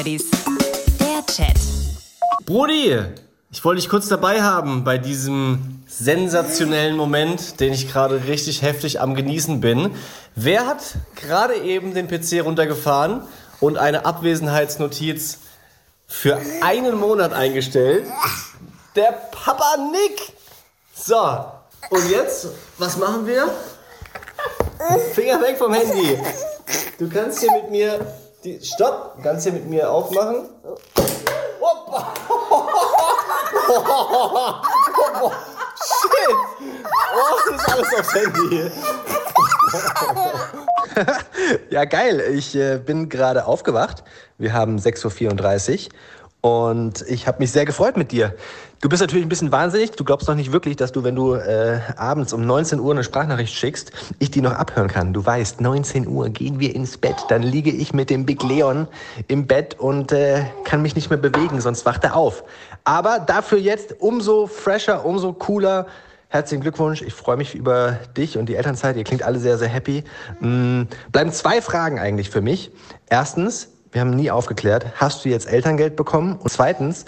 Daddies. Der Chat. Brudi, ich wollte dich kurz dabei haben bei diesem sensationellen Moment, den ich gerade richtig heftig am Genießen bin. Wer hat gerade eben den PC runtergefahren und eine Abwesenheitsnotiz für einen Monat eingestellt? Der Papa Nick. So, und jetzt, was machen wir? Finger weg vom Handy. Du kannst hier mit mir. Die, stopp! Kannst hier mit mir aufmachen. Hoppa! Shit! Oh, das ist alles aufs Handy. Ja, geil. Ich äh, bin gerade aufgewacht. Wir haben 6.34 Uhr und ich habe mich sehr gefreut mit dir. Du bist natürlich ein bisschen wahnsinnig. Du glaubst doch nicht wirklich, dass du, wenn du äh, abends um 19 Uhr eine Sprachnachricht schickst, ich die noch abhören kann. Du weißt, 19 Uhr gehen wir ins Bett. Dann liege ich mit dem Big Leon im Bett und äh, kann mich nicht mehr bewegen, sonst wacht er auf. Aber dafür jetzt umso fresher, umso cooler. Herzlichen Glückwunsch. Ich freue mich über dich und die Elternzeit. Ihr klingt alle sehr, sehr happy. Mm, bleiben zwei Fragen eigentlich für mich. Erstens, wir haben nie aufgeklärt, hast du jetzt Elterngeld bekommen? Und zweitens,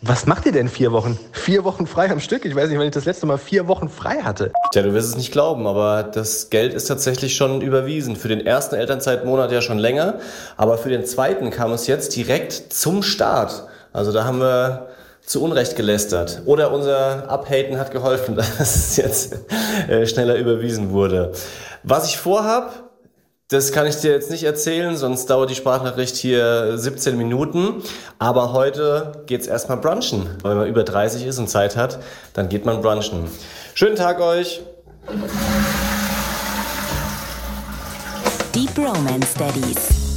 was macht ihr denn vier Wochen? Vier Wochen frei am Stück? Ich weiß nicht, wann ich das letzte Mal vier Wochen frei hatte. Tja, du wirst es nicht glauben, aber das Geld ist tatsächlich schon überwiesen. Für den ersten Elternzeitmonat ja schon länger, aber für den zweiten kam es jetzt direkt zum Start. Also da haben wir zu Unrecht gelästert. Oder unser Abhaten hat geholfen, dass es jetzt äh, schneller überwiesen wurde. Was ich vorhab, das kann ich dir jetzt nicht erzählen, sonst dauert die Sprachnachricht hier 17 Minuten. Aber heute geht's erstmal brunchen. Wenn man über 30 ist und Zeit hat, dann geht man brunchen. Schönen Tag euch! Die Bromance Daddies.